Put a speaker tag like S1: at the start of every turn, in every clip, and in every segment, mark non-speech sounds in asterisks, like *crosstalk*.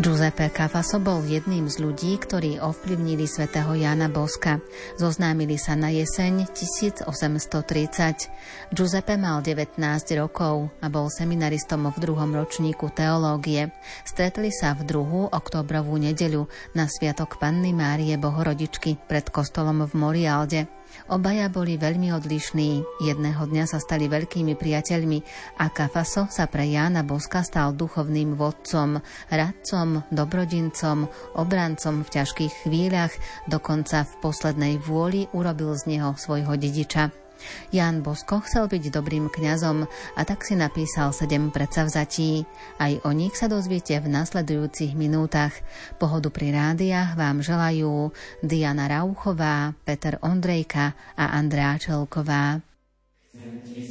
S1: Giuseppe Cafaso bol jedným z ľudí, ktorí ovplyvnili svätého Jana Boska. Zoznámili sa na jeseň 1830. Giuseppe mal 19 rokov a bol seminaristom v druhom ročníku teológie. Stretli sa v druhú oktobrovú nedeľu na Sviatok Panny Márie Bohorodičky pred kostolom v Morialde. Obaja boli veľmi odlišní. Jedného dňa sa stali veľkými priateľmi a Kafaso sa pre Jána Boska stal duchovným vodcom, radcom, dobrodincom, obrancom v ťažkých chvíľach, dokonca v poslednej vôli urobil z neho svojho dediča. Ján Bosko chcel byť dobrým kňazom a tak si napísal sedem predsavzatí. Aj o nich sa dozviete v nasledujúcich minútach. Pohodu pri rádiách vám želajú Diana Rauchová, Peter Ondrejka a Andrea Čelková. Chcem ti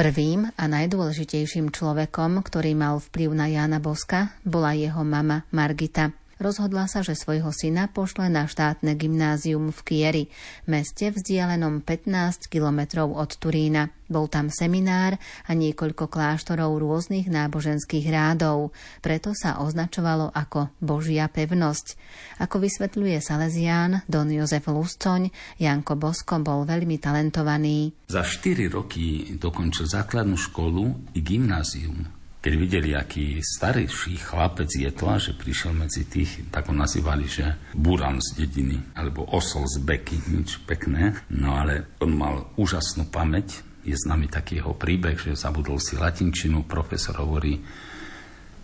S1: Prvým a najdôležitejším človekom, ktorý mal vplyv na Jána Boska, bola jeho mama Margita rozhodla sa, že svojho syna pošle na štátne gymnázium v Kieri, meste vzdialenom 15 kilometrov od Turína. Bol tam seminár a niekoľko kláštorov rôznych náboženských rádov, preto sa označovalo ako Božia pevnosť. Ako vysvetľuje Salesián Don Jozef Luscoň, Janko Bosko bol veľmi talentovaný.
S2: Za 4 roky dokončil základnú školu i gymnázium keď videli, aký starší chlapec je to, že prišiel medzi tých, tak ho nazývali, že buran z dediny, alebo osol z beky, nič pekné. No ale on mal úžasnú pamäť, je nami taký jeho príbeh, že zabudol si latinčinu, profesor hovorí,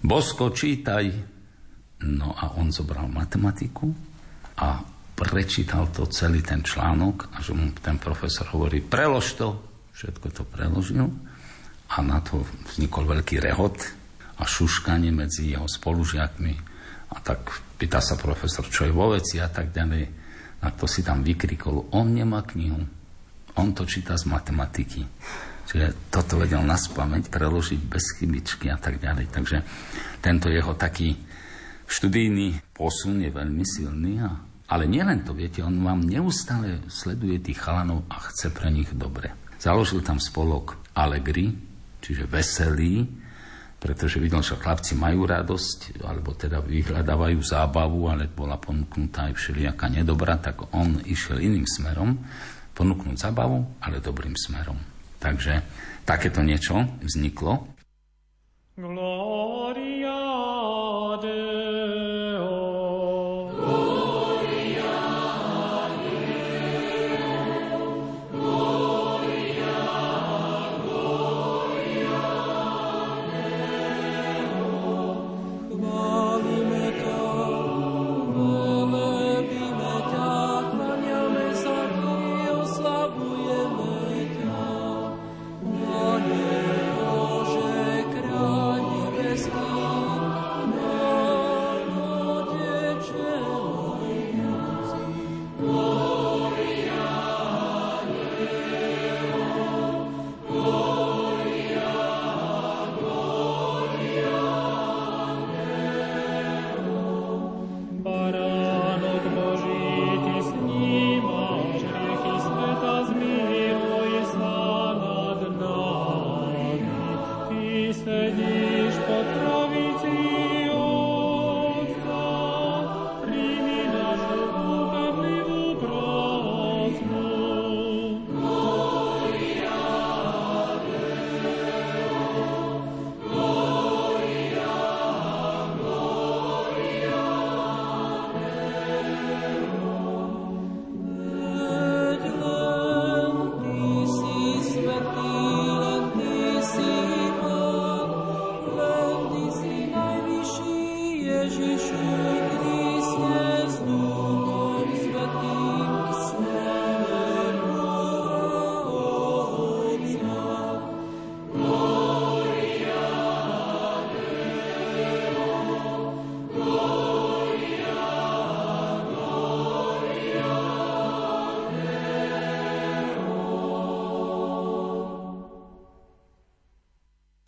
S2: Bosko, čítaj. No a on zobral matematiku a prečítal to celý ten článok a že mu ten profesor hovorí, prelož to. Všetko to preložil a na to vznikol veľký rehot a šuškanie medzi jeho spolužiakmi. A tak pýta sa profesor, čo je vo veci a tak ďalej. A to si tam vykrikol, on nemá knihu, on to číta z matematiky. Čiže toto vedel na spameť, preložiť bez chybičky a tak ďalej. Takže tento jeho taký študijný posun je veľmi silný a ale nielen to, viete, on vám neustále sleduje tých chalanov a chce pre nich dobre. Založil tam spolok Allegri, čiže veselý, pretože videl, že chlapci majú radosť, alebo teda vyhľadávajú zábavu, ale bola ponúknutá aj všelijaká nedobra, tak on išiel iným smerom, ponúknuť zábavu, ale dobrým smerom. Takže takéto niečo vzniklo. Gloria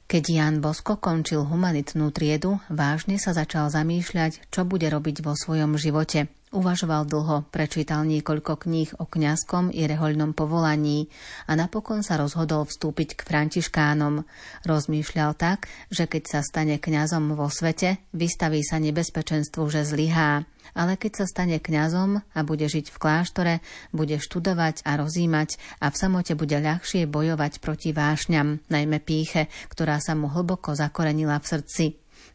S1: Keď Jan Bosko končil humanitnú triedu, vážne sa začal zamýšľať, čo bude robiť vo svojom živote. Uvažoval dlho, prečítal niekoľko kníh o kňazskom i rehoľnom povolaní a napokon sa rozhodol vstúpiť k františkánom. Rozmýšľal tak, že keď sa stane kňazom vo svete, vystaví sa nebezpečenstvu, že zlyhá ale keď sa stane kňazom a bude žiť v kláštore, bude študovať a rozímať a v samote bude ľahšie bojovať proti vášňam, najmä píche, ktorá sa mu hlboko zakorenila v srdci.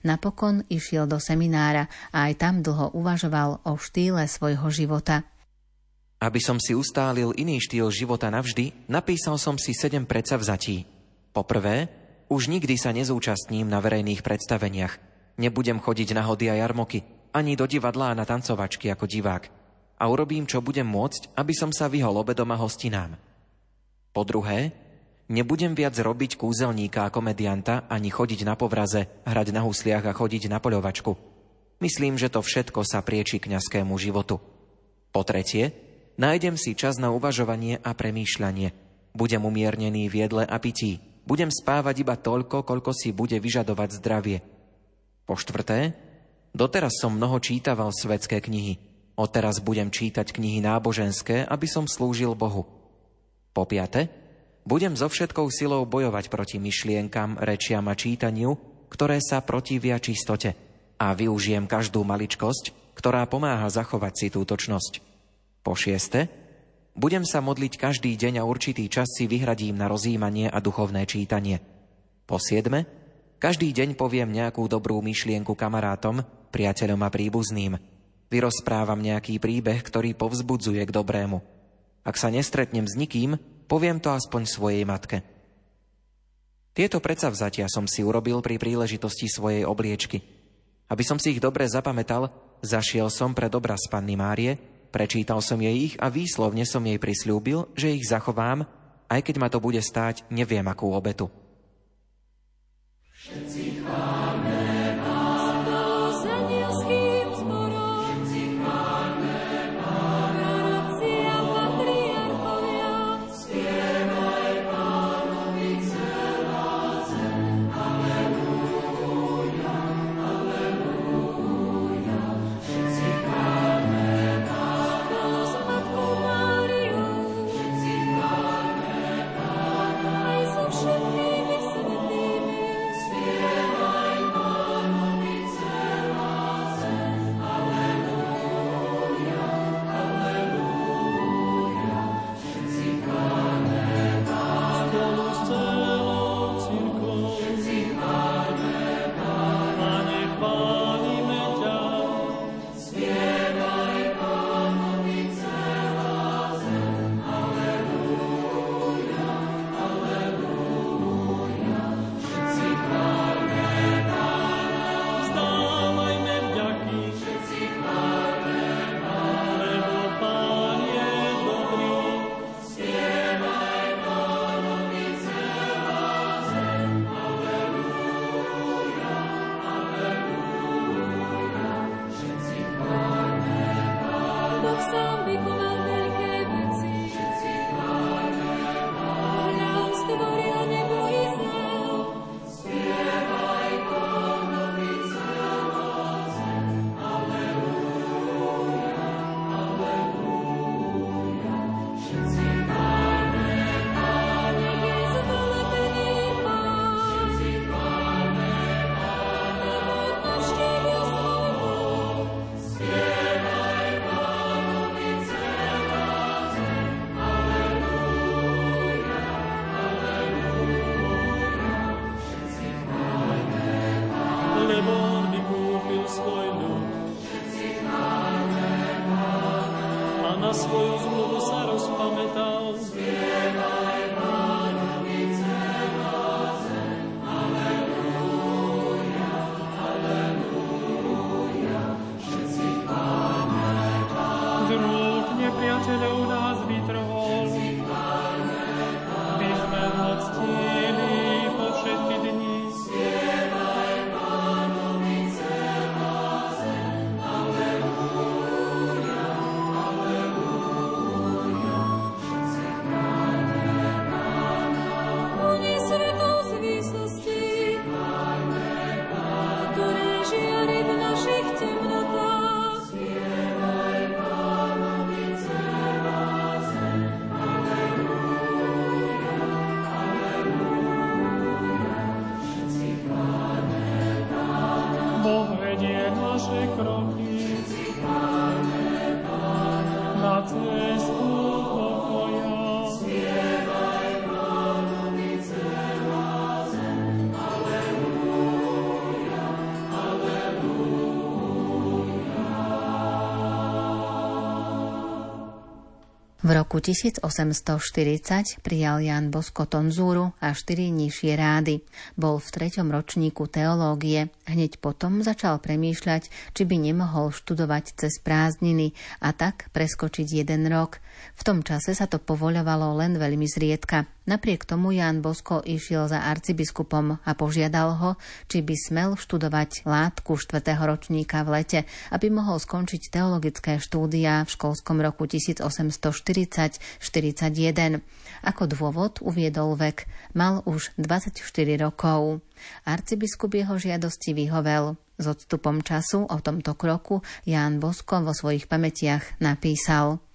S1: Napokon išiel do seminára a aj tam dlho uvažoval o štýle svojho života.
S3: Aby som si ustálil iný štýl života navždy, napísal som si sedem predsavzatí. Poprvé, už nikdy sa nezúčastním na verejných predstaveniach. Nebudem chodiť na hody a jarmoky ani do divadla a na tancovačky ako divák a urobím, čo budem môcť, aby som sa vyhol obedom a hostinám. Po druhé, nebudem viac robiť kúzelníka a komedianta, ani chodiť na povraze, hrať na husliach a chodiť na poľovačku. Myslím, že to všetko sa prieči kňazskému životu. Po tretie, nájdem si čas na uvažovanie a premýšľanie. Budem umiernený v jedle a pití. Budem spávať iba toľko, koľko si bude vyžadovať zdravie. Po štvrté, Doteraz som mnoho čítaval svetské knihy. Odteraz budem čítať knihy náboženské, aby som slúžil Bohu. Po piate, budem so všetkou silou bojovať proti myšlienkam, rečiam a čítaniu, ktoré sa protivia čistote a využijem každú maličkosť, ktorá pomáha zachovať si tútočnosť. Po šieste, budem sa modliť každý deň a určitý čas si vyhradím na rozímanie a duchovné čítanie. Po siedme, každý deň poviem nejakú dobrú myšlienku kamarátom, priateľom a príbuzným. Vyrozprávam nejaký príbeh, ktorý povzbudzuje k dobrému. Ak sa nestretnem s nikým, poviem to aspoň svojej matke. Tieto predsavzatia som si urobil pri príležitosti svojej obliečky. Aby som si ich dobre zapamätal, zašiel som pred obraz Panny Márie, prečítal som jej ich a výslovne som jej prislúbil, že ich zachovám, aj keď ma to bude stáť neviem akú obetu. Všetci
S1: V roku 1840 prijal Jan Bosko tonzúru a štyri nižšie rády. Bol v treťom ročníku teológie. Hneď potom začal premýšľať, či by nemohol študovať cez prázdniny a tak preskočiť jeden rok. V tom čase sa to povoľovalo len veľmi zriedka. Napriek tomu Ján Bosko išiel za arcibiskupom a požiadal ho, či by smel študovať látku 4. ročníka v lete, aby mohol skončiť teologické štúdia v školskom roku 1840-41. Ako dôvod uviedol vek, mal už 24 rokov. Arcibiskup jeho žiadosti vyhovel. S odstupom času o tomto kroku Ján Bosko vo svojich pamätiach napísal –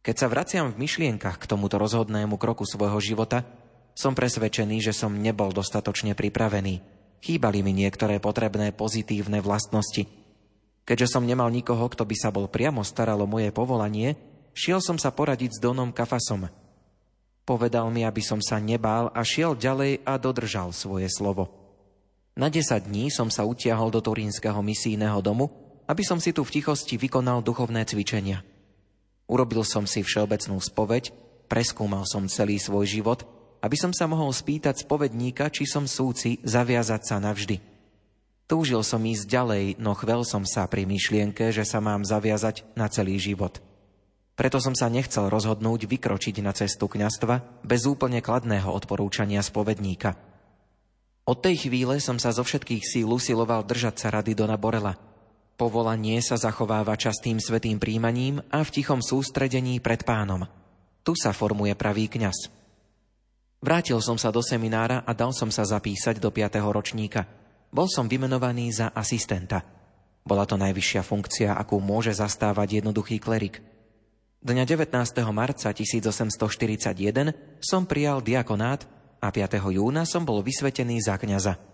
S3: keď sa vraciam v myšlienkach k tomuto rozhodnému kroku svojho života, som presvedčený, že som nebol dostatočne pripravený. Chýbali mi niektoré potrebné pozitívne vlastnosti. Keďže som nemal nikoho, kto by sa bol priamo staral o moje povolanie, šiel som sa poradiť s Donom Kafasom. Povedal mi, aby som sa nebál a šiel ďalej a dodržal svoje slovo. Na 10 dní som sa utiahol do Turínskeho misijného domu, aby som si tu v tichosti vykonal duchovné cvičenia. Urobil som si všeobecnú spoveď, preskúmal som celý svoj život aby som sa mohol spýtať spovedníka, či som súci zaviazať sa navždy. Túžil som ísť ďalej, no chvel som sa pri myšlienke, že sa mám zaviazať na celý život. Preto som sa nechcel rozhodnúť vykročiť na cestu kňastva bez úplne kladného odporúčania spovedníka. Od tej chvíle som sa zo všetkých síl usiloval držať sa rady Dona Borela. Povolanie sa zachováva častým svetým príjmaním a v tichom sústredení pred pánom. Tu sa formuje pravý kňaz. Vrátil som sa do seminára a dal som sa zapísať do 5. ročníka. Bol som vymenovaný za asistenta. Bola to najvyššia funkcia, akú môže zastávať jednoduchý klerik. Dňa 19. marca 1841 som prijal diakonát a 5. júna som bol vysvetený za kňaza.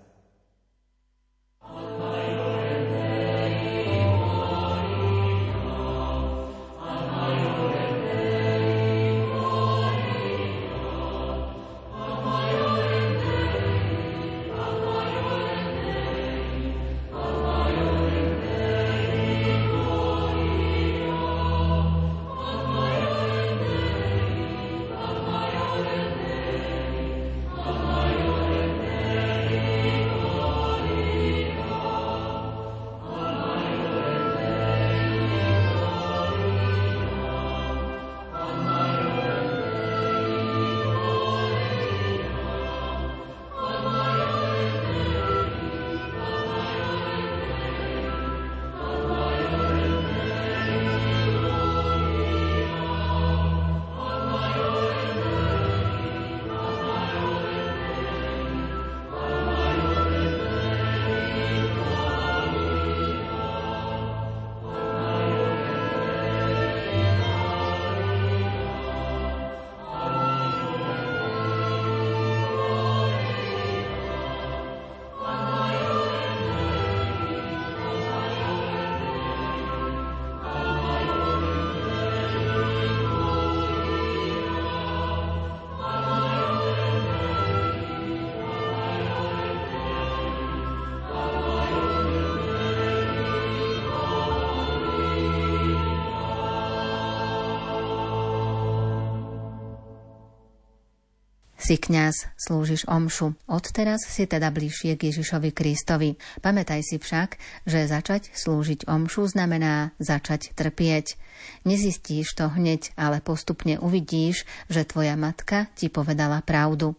S1: Si kňaz, slúžiš omšu. Odteraz si teda bližšie k Ježišovi Kristovi. Pamätaj si však, že začať slúžiť omšu znamená začať trpieť. Nezistíš to hneď, ale postupne uvidíš, že tvoja matka ti povedala pravdu.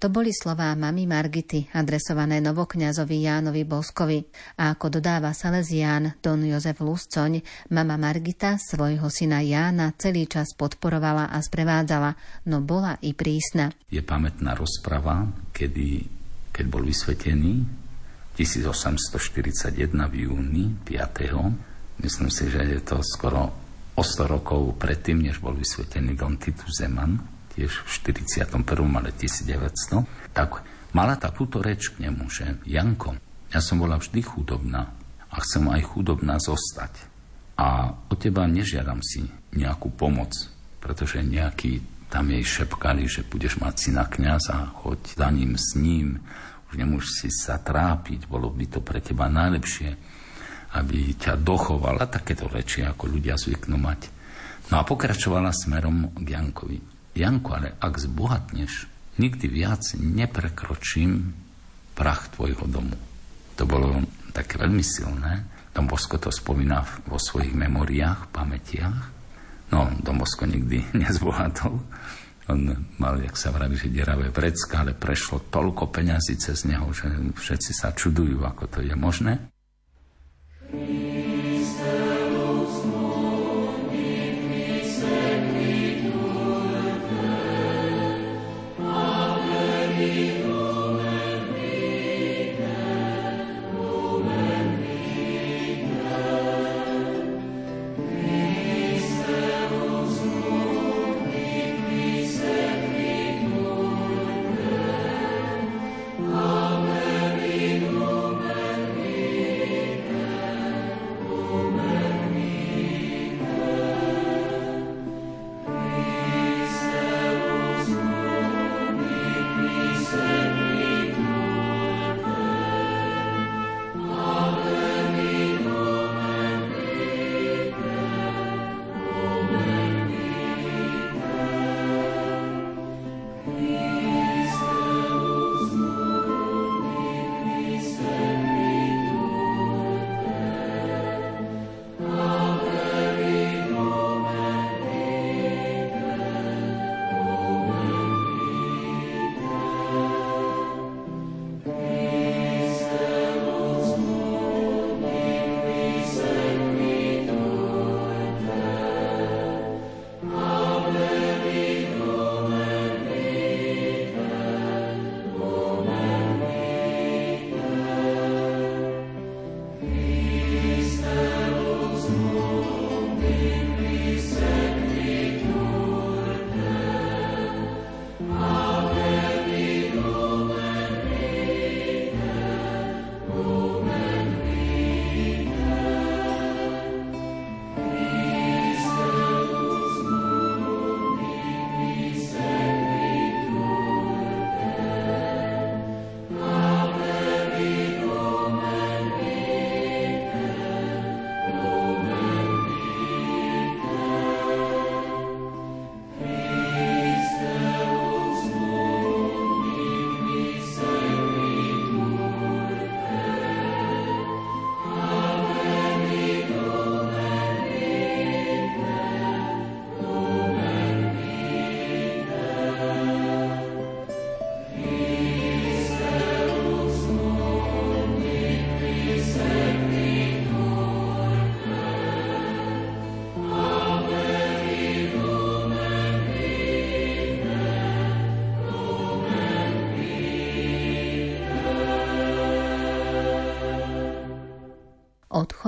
S1: To boli slová mamy Margity, adresované novokňazovi Jánovi Boskovi. A ako dodáva Salesián Don Jozef Luscoň, mama Margita svojho syna Jána celý čas podporovala a sprevádzala, no bola i prísna.
S2: Je pamätná rozprava, kedy, keď bol vysvetený 1841 v júni 5. Myslím si, že je to skoro o 100 rokov predtým, než bol vysvetený Don Titus Zeman, tiež v 41. ale 1900, tak mala takúto reč k nemu, že Janko, ja som bola vždy chudobná a chcem aj chudobná zostať. A od teba nežiadam si nejakú pomoc, pretože nejaký tam jej šepkali, že budeš mať syna kniaza, choď za ním s ním, už nemôžeš si sa trápiť, bolo by to pre teba najlepšie, aby ťa dochovala takéto reči, ako ľudia zvyknú mať. No a pokračovala smerom k Jankovi. Janko, ale ak zbohatneš, nikdy viac neprekročím prach tvojho domu. To bolo také veľmi silné. Dom Bosko to spomína vo svojich memoriách, pamätiach. No, Dom Bosko nikdy *laughs* nezbohatol. On mal, jak sa vraví, že deravé vrecka, ale prešlo toľko peňazí cez neho, že všetci sa čudujú, ako to je možné.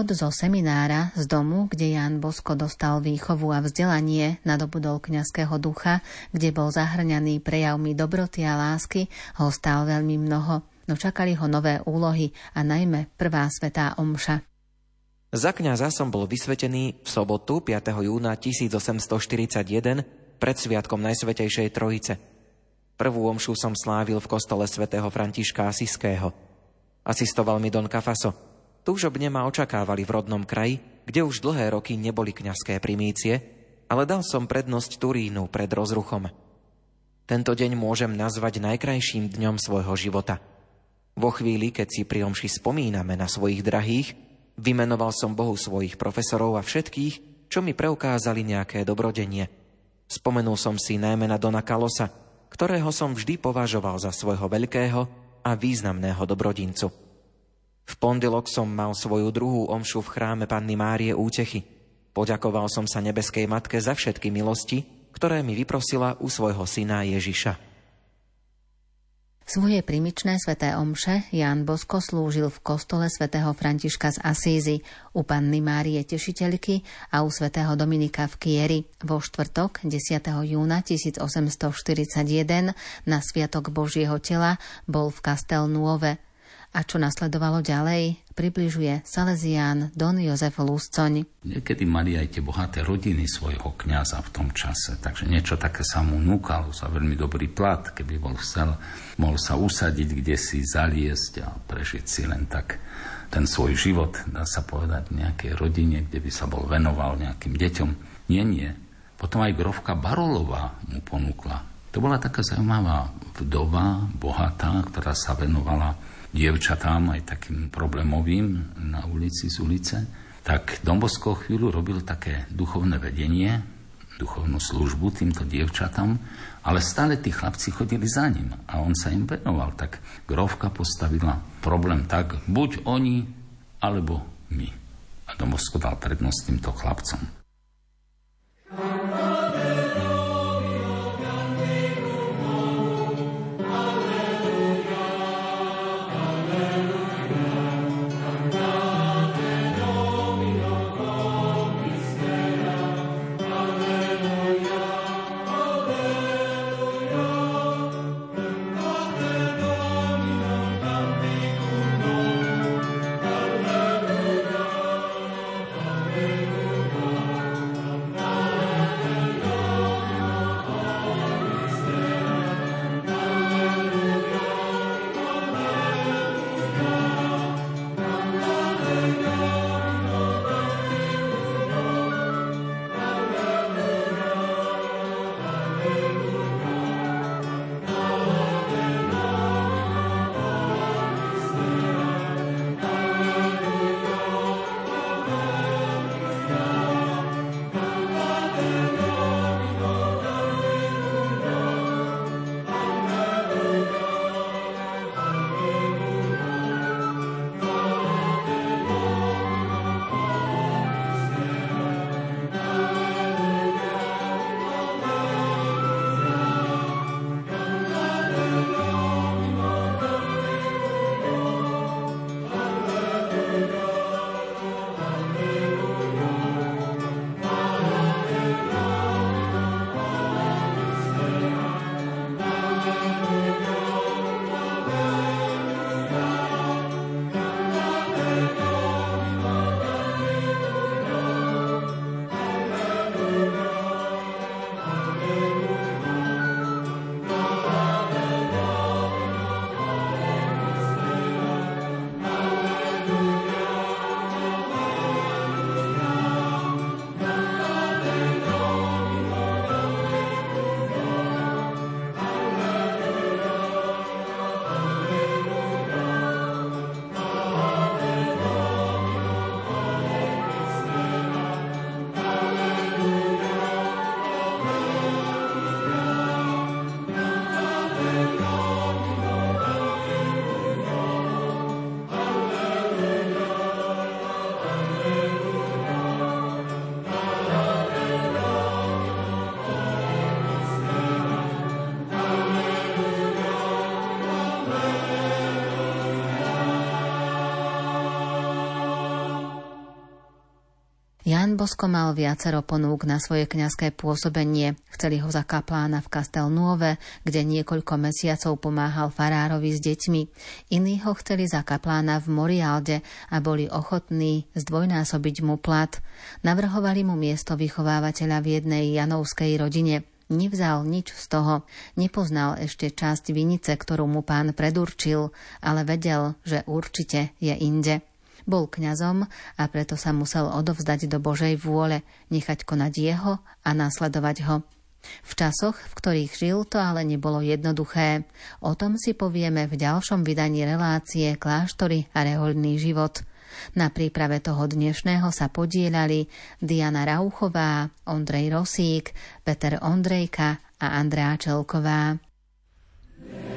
S1: Odchod zo seminára z domu, kde Jan Bosko dostal výchovu a vzdelanie, nadobudol kňazského ducha, kde bol zahrňaný prejavmi dobroty a lásky, ho stál veľmi mnoho, no čakali ho nové úlohy a najmä prvá svetá omša.
S3: Za kňaza som bol vysvetený v sobotu 5. júna 1841 pred sviatkom Najsvetejšej Trojice. Prvú omšu som slávil v kostole svätého Františka Asiského. Asistoval mi Don Cafaso, Túžobne ma očakávali v rodnom kraji, kde už dlhé roky neboli kňazské primície, ale dal som prednosť Turínu pred rozruchom. Tento deň môžem nazvať najkrajším dňom svojho života. Vo chvíli, keď si pri omši spomíname na svojich drahých, vymenoval som Bohu svojich profesorov a všetkých, čo mi preukázali nejaké dobrodenie. Spomenul som si najmä na Dona Kalosa, ktorého som vždy považoval za svojho veľkého a významného dobrodincu. V pondelok som mal svoju druhú omšu v chráme Panny Márie Útechy. Poďakoval som sa nebeskej matke za všetky milosti, ktoré mi vyprosila u svojho syna Ježiša.
S1: Svoje primičné sveté omše Jan Bosko slúžil v kostole svätého Františka z Asízy, u Panny Márie Tešiteľky a u svätého Dominika v Kieri vo štvrtok 10. júna 1841 na Sviatok Božieho tela bol v Castel Nuove. A čo nasledovalo ďalej, približuje Salesián Don Jozef Luscoň.
S2: Niekedy mali aj tie bohaté rodiny svojho kňaza v tom čase, takže niečo také sa mu núkalo za veľmi dobrý plat, keby bol chcel, mohol sa usadiť, kde si zaliesť a prežiť si len tak ten svoj život, dá sa povedať, v nejakej rodine, kde by sa bol venoval nejakým deťom. Nie, nie. Potom aj grovka Barolová mu ponúkla. To bola taká zaujímavá vdova, bohatá, ktorá sa venovala dievčatám, aj takým problémovým na ulici z ulice, tak Dombosko chvíľu robil také duchovné vedenie, duchovnú službu týmto dievčatám, ale stále tí chlapci chodili za ním a on sa im venoval. Tak Grovka postavila problém tak, buď oni, alebo my. A Dombosko dal prednosť týmto chlapcom.
S1: Jan Bosko mal viacero ponúk na svoje kňazské pôsobenie. Chceli ho za kaplána v Castel Nuove, kde niekoľko mesiacov pomáhal farárovi s deťmi. Iní ho chceli za kaplána v Morialde a boli ochotní zdvojnásobiť mu plat. Navrhovali mu miesto vychovávateľa v jednej janovskej rodine. Nevzal nič z toho, nepoznal ešte časť vinice, ktorú mu pán predurčil, ale vedel, že určite je inde. Bol kňazom a preto sa musel odovzdať do Božej vôle, nechať konať jeho a následovať ho. V časoch, v ktorých žil, to ale nebolo jednoduché. O tom si povieme v ďalšom vydaní relácie Kláštory a rehoľný život. Na príprave toho dnešného sa podielali Diana Rauchová, Ondrej Rosík, Peter Ondrejka a Andrea Čelková. Yeah.